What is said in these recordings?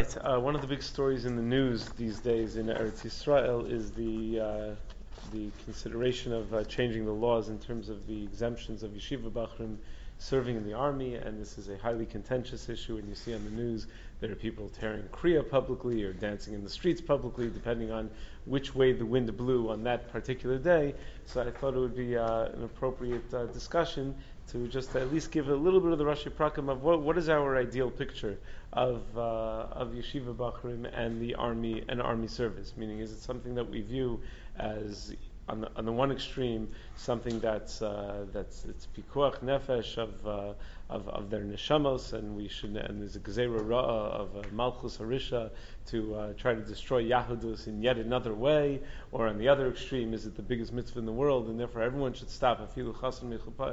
right. Uh, one of the big stories in the news these days in Eretz Yisrael is the uh, the consideration of uh, changing the laws in terms of the exemptions of yeshiva bachrim serving in the army, and this is a highly contentious issue. And you see on the news there are people tearing kriya publicly or dancing in the streets publicly, depending on which way the wind blew on that particular day. So I thought it would be uh, an appropriate uh, discussion to just at least give a little bit of the Rashi Prakim of what, what is our ideal picture of uh, of yeshiva bachrim and the army and army service. Meaning, is it something that we view as on the, on the one extreme, something that's uh, that's it's pikuach nefesh of, uh, of of their neshamos, and we should and there's a gezerah of uh, malchus harisha to uh, try to destroy Yahudus in yet another way, or on the other extreme, is it the biggest mitzvah in the world, and therefore everyone should stop. Afilu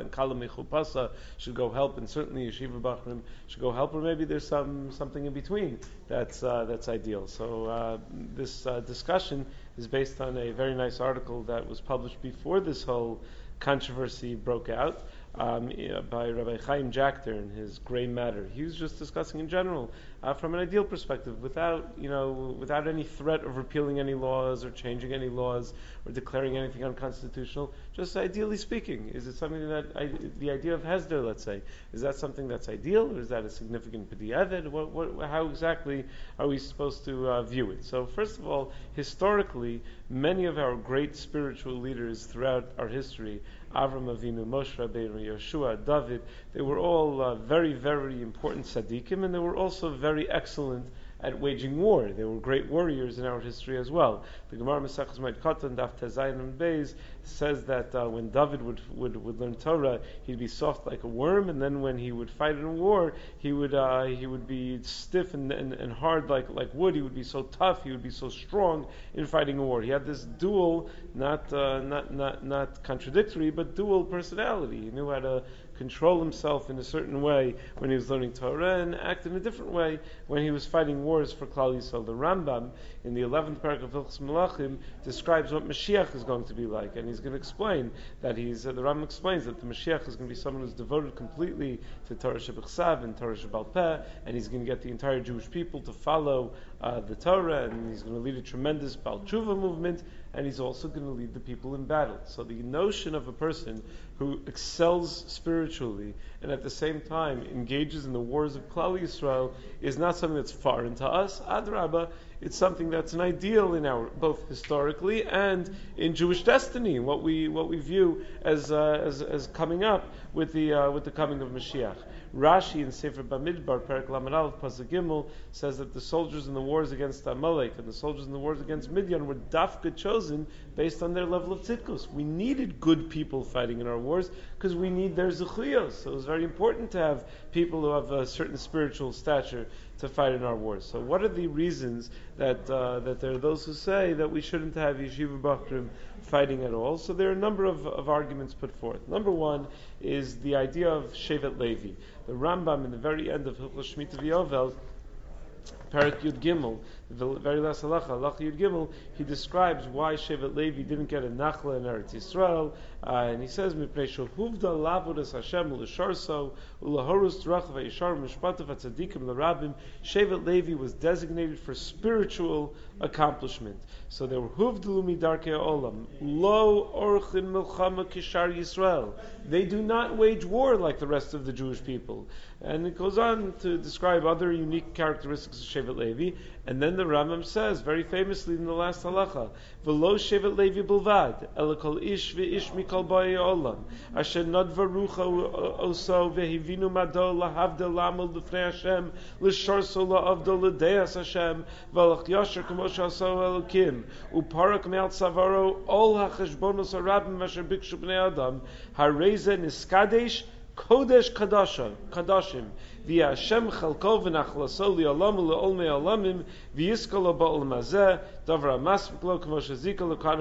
and kalam mechupasa should go help, and certainly yeshiva bachrim should go help, or maybe there's some something in between that's uh, that's ideal. So uh, this uh, discussion is based on a very nice article that was published before this whole controversy broke out um, by Rabbi Chaim Jachter in his Gray Matter. He was just discussing in general uh, from an ideal perspective, without you know, without any threat of repealing any laws or changing any laws or declaring anything unconstitutional. Just ideally speaking, is it something that I, the idea of Hesder, let's say, is that something that's ideal, or is that a significant b'di'evid? What, what, how exactly are we supposed to uh, view it? So, first of all, historically, many of our great spiritual leaders throughout our history Avram Avinu, Moshe Rabbeinu, Yeshua, David, they were all uh, very, very important tzaddikim, and they were also very excellent at waging war. They were great warriors in our history as well. The Gemara Maseches Moed Katan Daf Tezayin and Beis says that uh, when David would, would, would learn Torah, he'd be soft like a worm, and then when he would fight in a war, he would uh, he would be stiff and, and, and hard like like wood. He would be so tough. He would be so strong in fighting a war. He had this dual, not uh, not not not contradictory, but dual personality. He knew how to control himself in a certain way when he was learning Torah and act in a different way when he was fighting wars for Klal Yisrael. The Rambam in the 11th paragraph of Hilchos describes what Mashiach is going to be like, and he's going to explain that he's. Uh, the Rambam explains that the Mashiach is going to be someone who's devoted completely to Torah Shebechsav and Torah Shebal Peh, and he's going to get the entire Jewish people to follow uh, the Torah, and he's going to lead a tremendous Baal Tshuva movement, and he's also going to lead the people in battle. So the notion of a person who excels spiritually and at the same time engages in the wars of Klal Yisrael is not something that's foreign to us. Adrabah, it's something that's an ideal in our both historically and in Jewish destiny, what we what we view as uh, as, as coming up with the uh, with the coming of Mashiach. Rashi in Sefer Bamidbar, Perak Lamanal, Pasuk Gimel, says that the soldiers in the wars against Amalek and the soldiers in the wars against Midian were dafka chosen based on their level of tzidkus. We needed good people fighting in our wars because we need their zechuyos. So it was very important to have people who have a certain spiritual stature to fight in our wars. So what are the reasons that uh, that there are those who say that we shouldn't have yeshiva bachrim fighting at all? So there are a number of, of arguments put forth. Number one is the idea of Shevet Levi. The Rambam in the very end of Hilchos Shmita V'Yovel Parak Yud Gimel, the very last halacha, halacha Yud Gimel, he describes why Shevet Levi didn't get a nachla in Eretz Yisrael, uh, and he says, "Mipnei shehuvda lavodas Hashem u'lisharso u'lahorus terach v'yishar mishpatav atzadikim l'rabim." Shevet Levi was designated for spiritual accomplishment. So they were huvdelu midarkei olam lo orchin milchama kishar Yisrael. They do not wage war like the rest of the Jewish people. And it goes on to describe other unique characteristics of Shevet Levi. And then the Rambam says, very famously in the last halacha, "V'lo Shevet Levi bilvad, elakol ish ve'ish mikol ba'ei olam, asher nodva oso ve'hivinu mado lahavdel lamel l'fnei Hashem, l'shorso la'avdol l'deas Hashem, v'alach yosher k'moshe aso elokim, uparak me'al tzavaro, ol ha'cheshbonos harabim b'nei adam, hareze niskadesh, Kodesh Kadashim, Via v'nachlaso olamim, v'yiskol ba'ol mazeh, davra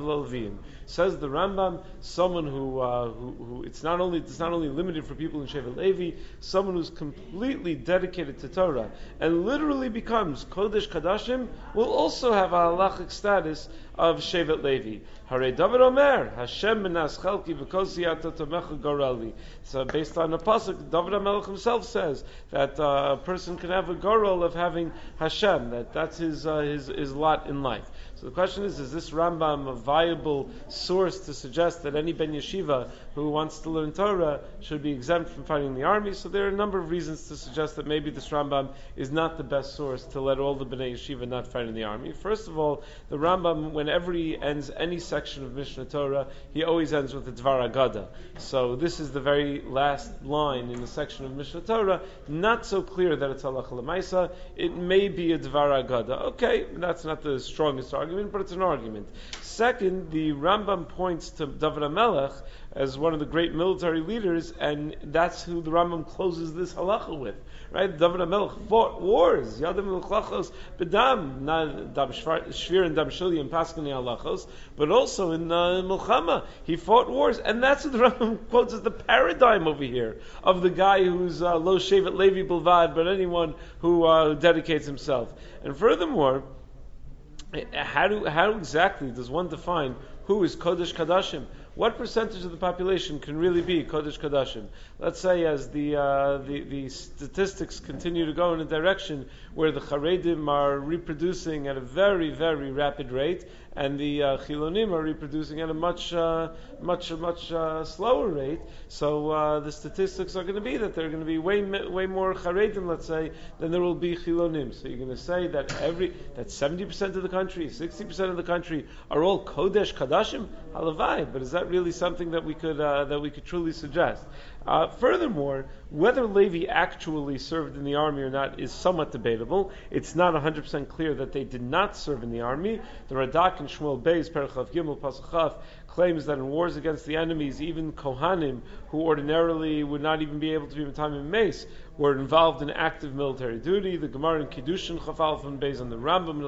v'l'lvim. Says the Rambam, someone who, uh, who, who, it's not only it's not only limited for people in Shevet Levi, someone who's completely dedicated to Torah and literally becomes Kodesh Kadashim will also have a halachic status of Shevet Levi. Hare David Omer, Hashem menas chelki v'kosiyata tomecha gorali. So based on the pasuk, David HaMelech himself says that uh, a person can have a goral of having Hashem, that that's his, uh, his, his lot in life. So the question is, is this Rambam a viable source to suggest that any Ben Yeshiva who wants to learn Torah should be exempt from fighting the army? So there are a number of reasons to suggest that maybe this Rambam is not the best source to let all the Bnei Yeshiva not fight in the army. First of all, the Rambam, whenever he ends any section of Mishnah Torah, he always ends with the Dvar Agada. So this is the very last line in the section of Mishnah Torah. Not so clear that it's halacha lemaisa. It may be a Dvar Agada. Okay, that's not the strongest argument but it's an argument. Second, the Rambam points to David HaMelech as one of the great military leaders, and that's who the Rambam closes this halacha with. Right? David HaMelech fought wars. Yadim Melchachos Bedam, Dam Shvir and Dam Shili and Paskani halachos, but also in uh, Milchama. He fought wars, and that's what the Rambam quotes as the paradigm over here of the guy who's uh, Lo Shevet Levi Bilvad, but anyone who uh, dedicates himself. And furthermore, how do how exactly does one define who is Kodesh Kadashim? What percentage of the population can really be Kodesh Kadashim? Let's say as the, uh, the, the statistics continue to go in a direction where the Charedim are reproducing at a very, very rapid rate, and the uh, Chilonim are reproducing at a much, uh, much, much uh, slower rate. So uh, the statistics are going to be that there are going to be way, way more Charedim, let's say, than there will be Chilonim. So you're going to say that every that 70% of the country, 60% of the country are all Kodesh Kadashim. Halavai, but is that really something that we could uh, that we could truly suggest? Uh, furthermore, whether Levi actually served in the army or not is somewhat debatable. It's not 100% clear that they did not serve in the army. The Radak and Shmuel Beis, Perchav Gimel, Pasachav, claims that in wars against the enemies, even Kohanim, who ordinarily would not even be able to be in time in mace, were involved in active military duty. The Gemara in Kiddushin Chafal from Beis on the Rambam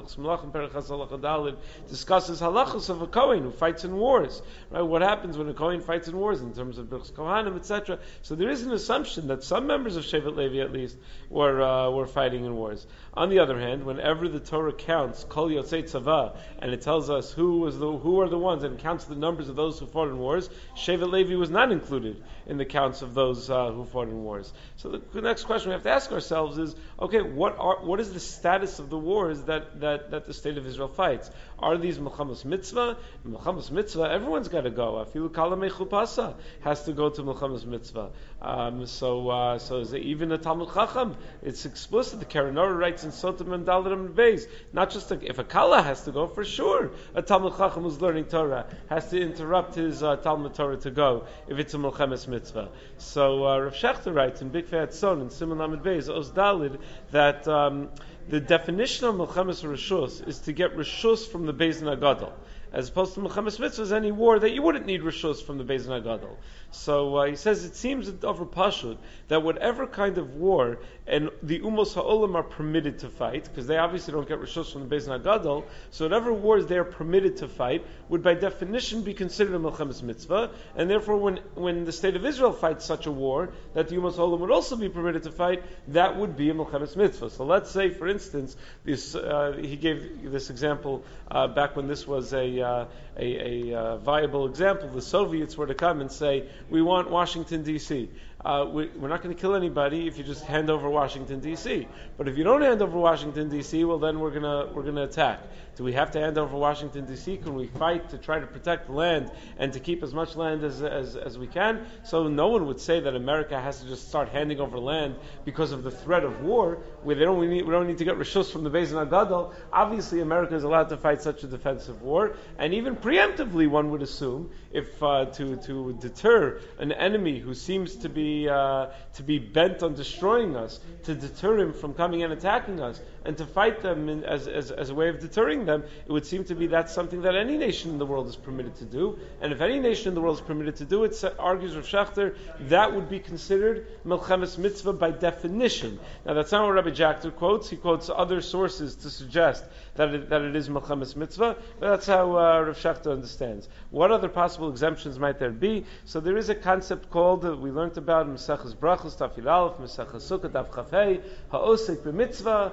discusses halachas of a Kohen who fights in wars. Right? What happens when a Kohen fights in wars in terms of Birchs Kohanim, etc. So there is an assumption that some members of Shevet Levi at least were uh, were fighting in wars. On the other hand, whenever the Torah counts Kol Yotzei Tzava and it tells us who was the who are the ones and counts the numbers of those who fought in wars, Shevet Levi was not included in the counts of those uh, who fought in wars. So the next question we have to ask ourselves is, okay, what are what is the status of the wars that, that, that the state of Israel fights? Are these Milchamos Mitzvah? Milchamos Mitzvah, everyone's got to go. Afilu Kalamei Chupasa has to go to Milchamos Mitzvah. Um, so, uh, so is it even a Talmud Chacham? It's explicit. The Keren Orah writes in Sotim and Dalarim Beis. Not just a, if a Kala has to go, for sure, a Talmud Chacham who's learning Torah has to interrupt his uh, Talmud Torah to go if it's a Milchemes Mitzvah. So uh, Rav Shechter writes in B'Ikvei HaTzon in Simon Beis Oz Dalid that um, the definition of Milchemes Rishus is to get Rishus from the Beis Nagadol as opposed to Milchemes Mitzvahs, any war that you wouldn't need Rishus from the Beis Nagadol. So uh, he says it seems over Pashut that whatever kind of war and the Umos Ha'olam are permitted to fight, because they obviously don't get Rishos from the Beis Nagadol, so whatever wars they are permitted to fight would by definition be considered a Melchemes Mitzvah, and therefore when, when the state of Israel fights such a war, that the Umos Ha'olam would also be permitted to fight, that would be a Melchemes Mitzvah. So let's say, for instance, this, uh, he gave this example uh, back when this was a, uh, a, a uh, viable example. The Soviets were to come and say, we want Washington, D.C uh, we, are not going to kill anybody if you just hand over Washington D.C. But if you don't hand over Washington D.C., well, then we're gonna we're gonna attack. Do we have to hand over Washington D.C.? Can we fight to try to protect land and to keep as much land as, as, as we can? So no one would say that America has to just start handing over land because of the threat of war. We don't need, we don't need to get rishus from the Beis Nagadol. Obviously, America is allowed to fight such a defensive war, and even preemptively, one would assume if uh, to to deter an enemy who seems to be uh, to be bent on destroying us, to deter him from coming and attacking us, and to fight them in, as, as, as a way of deterring them, it would seem to be that's something that any nation in the world is permitted to do. And if any nation in the world is permitted to do it, argues Rav Shechter, that would be considered Melchemes Mitzvah by definition. Now that's not what Rabbi Jachter quotes. He quotes other sources to suggest that it, that it is Melchemes Mitzvah, but that's how uh, Rav Shechter understands. What other possible exemptions might there be? So there is a concept called, uh, we learned about Mesechus Brachos, Tafil Aleph, Mesechus Sukkot, Daf Chafei, Ha'osek B'mitzvah,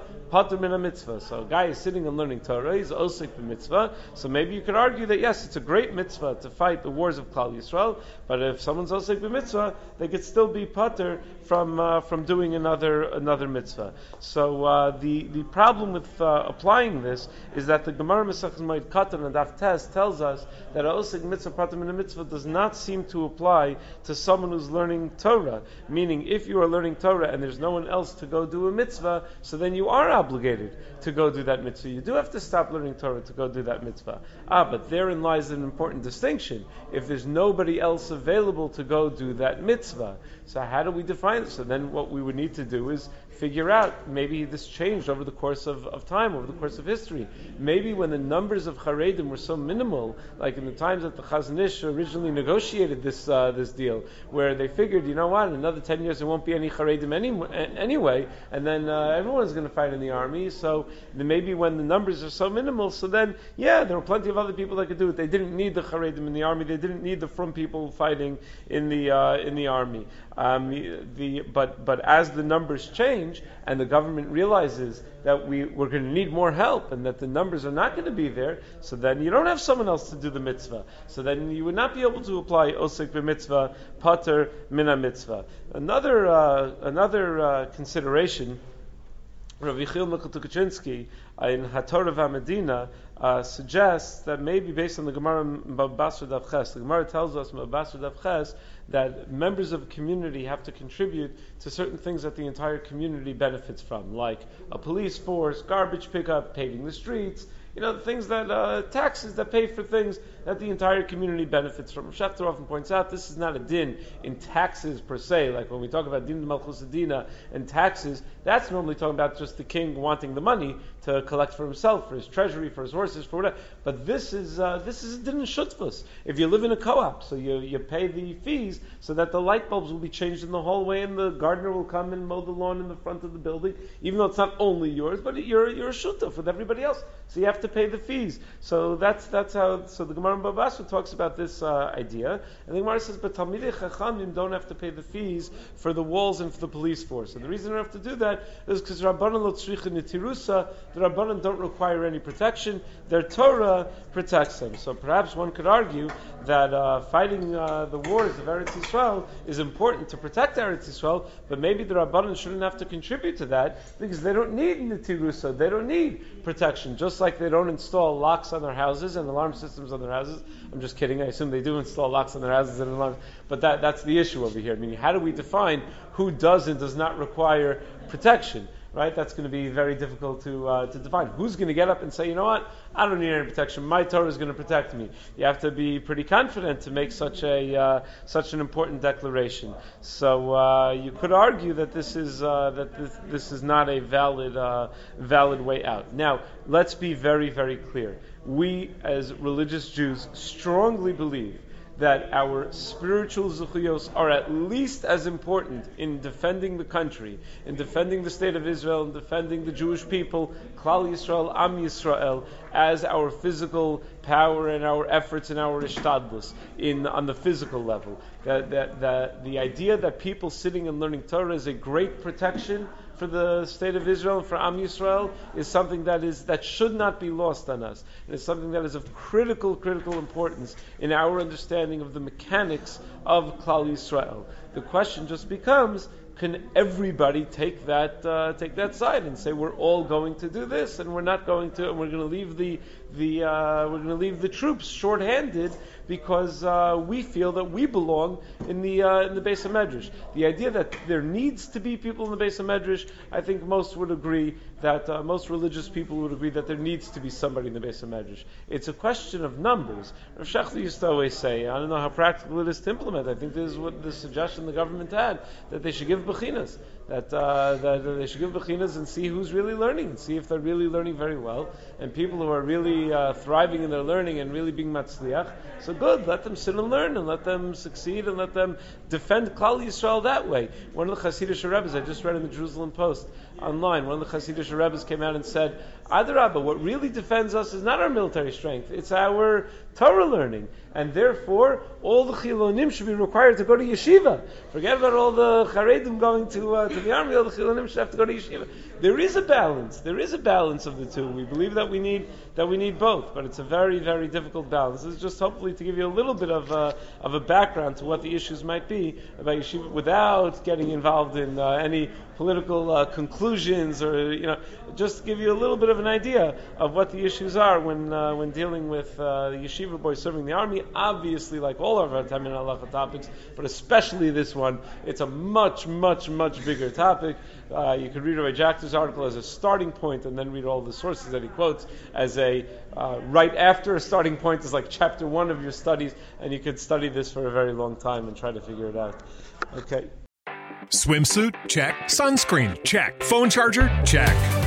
min mitzvah. So a guy is sitting and learning Torah, he's osik mitzvah. So maybe you could argue that yes, it's a great mitzvah to fight the wars of Klal Yisrael, but if someone's osik mitzvah, they could still be pater from uh, from doing another another mitzvah. So uh, the the problem with uh, applying this is that the Gemara Mesachas Moed Katan and Daf tells us that a osik mitzvah pater min mitzvah does not seem to apply to someone who's learning Torah. Meaning, if you are learning Torah and there's no one else to go do a mitzvah, so then you are obligated to go do that mitzvah. You do have to stop learning Torah to go do that mitzvah. Ah, but therein lies an important distinction. If there's nobody else available to go do that mitzvah, so how do we define it? So then what we would need to do is figure out maybe this changed over the course of, of time, over the course of history. Maybe when the numbers of Haredim were so minimal, like in the times that the Chazon Ish originally negotiated this uh, this deal, where they figured, you know what, in another ten years there won't be any Haredim any, anyway, and then uh, everyone's going to fight in the army. So maybe when the numbers are so minimal, so then yeah, there were plenty of other people that could do it. They didn't need the Haredim in the army. They didn't need the from people fighting in the uh, in the army. Um, the, but but as the numbers change and the government realizes that we, we're going to need more help and that the numbers are not going to be there, so then you don't have someone else to do the mitzvah. So then you would not be able to apply osik mitzvah, pater mina mitzvah. Another uh, another uh, consideration. Rav Yechiel Mikl in Hatorah Medina uh, suggests that maybe based on the Gemara Babasra Dav Ches, the Gemara tells us Babasra Dav Ches that members of a community have to contribute to certain things that the entire community benefits from, like a police force, garbage pickup, paving the streets, you know, the things that uh, taxes that pay for things that the entire community benefits from. Schechter often points out this is not a din in taxes per se. Like when we talk about din malchus dina and taxes, that's normally talking about just the king wanting the money to collect for himself, for his treasury, for his horses, for whatever. But this is uh, this is a din in shutfus. If you live in a co-op, so you, you pay the fees so that the light bulbs will be changed in the hallway and the gardener will come and mow the lawn in the front of the building, even though it's not only yours, but you're you're a shutaf with everybody else. So you have to pay the fees. So that's that's how. So the Gemara in Babasra talks about this uh, idea, and the Gemara says, but Talmidei Chachamim don't have to pay the fees for the walls and for the police force. And the reason they don't have to do that is because Rabbanan lo nitirusa. The Rabbanan don't require any protection. Their Torah protects them. So perhaps one could argue that uh, fighting uh, the wars of Eretz Yisrael is important to protect Eretz Yisrael, but maybe the Rabbanan shouldn't have to contribute to that because they don't need nitirusa. They don't need protection. Just like they don't install locks on their houses and alarm systems on their houses. I'm just kidding. I assume they do install locks on their houses and alarms. But that, that's the issue over here. I mean, how do we define who does and does not require protection? Right? That's going to be very difficult to, uh, to define. Who's going to get up and say, you know what, I don't need any protection. My Torah is going to protect me. You have to be pretty confident to make such a uh, such an important declaration. So uh, you could argue that this is uh, that this, this, is not a valid uh, valid way out. Now, let's be very very clear. We as religious Jews strongly believe that our spiritual zuchiyos are at least as important in defending the country, in defending the state of Israel, in defending the Jewish people, Klal Yisrael, Am Yisrael, as our physical power and our efforts and our ishtadlus in on the physical level. That, that, that the idea that people sitting and learning Torah is a great protection for the state of Israel and for Am Yisrael is something that is that should not be lost on us. And it's something that is of critical, critical importance in our understanding of the mechanics of Klal Yisrael. The question just becomes can everybody take that uh, take that side and say we're all going to do this and we're not going to and we're going to leave the the uh, we're going to leave the troops short-handed because uh, we feel that we belong in the uh, in the base of Medrash. The idea that there needs to be people in the base of Medrash, I think most would agree that uh, most religious people would agree that there needs to be somebody in the base of Medrash. It's a question of numbers. Rav Shechter used to always say, I don't know how practical it is to implement. I think this is what the suggestion the government had that they should give bechinas that, uh, that they should give bechinas and see who's really learning, and see if they're really learning very well. And people who are really uh, thriving in their learning and really being matzliach, so good, let them sit and learn and let them succeed and let them defend Klal Yisrael that way. One of the Hasidic Rebbe's, I just read in the Jerusalem Post online, one of the Hasidic Rebbe's came out and said, Adarabba, what really defends us is not our military strength, it's our Torah learning. And therefore, all the Chilonim should be required to go to yeshiva. Forget about all the Charedim going to, uh, to the army, all the Chilonim should have to go to yeshiva. There is a balance. There is a balance of the two. We believe that we need that we need both, but it's a very, very difficult balance. This is just hopefully to give you a little bit of a, of a background to what the issues might be about yeshiva without getting involved in uh, any political uh, conclusions or you know just give you a little bit of an idea of what the issues are when uh, when dealing with uh, the yeshiva boy serving the army. Obviously, like all of our Tamin Halacha topics, but especially this one, it's a much, much, much bigger topic. Uh, you could read Rabbi Jachter's article as a starting point, and then read all the sources that he quotes as a uh, right after a starting point is like chapter one of your studies, and you could study this for a very long time and try to figure it out. Okay. Swimsuit? Check. Sunscreen? Check. Phone charger? Check.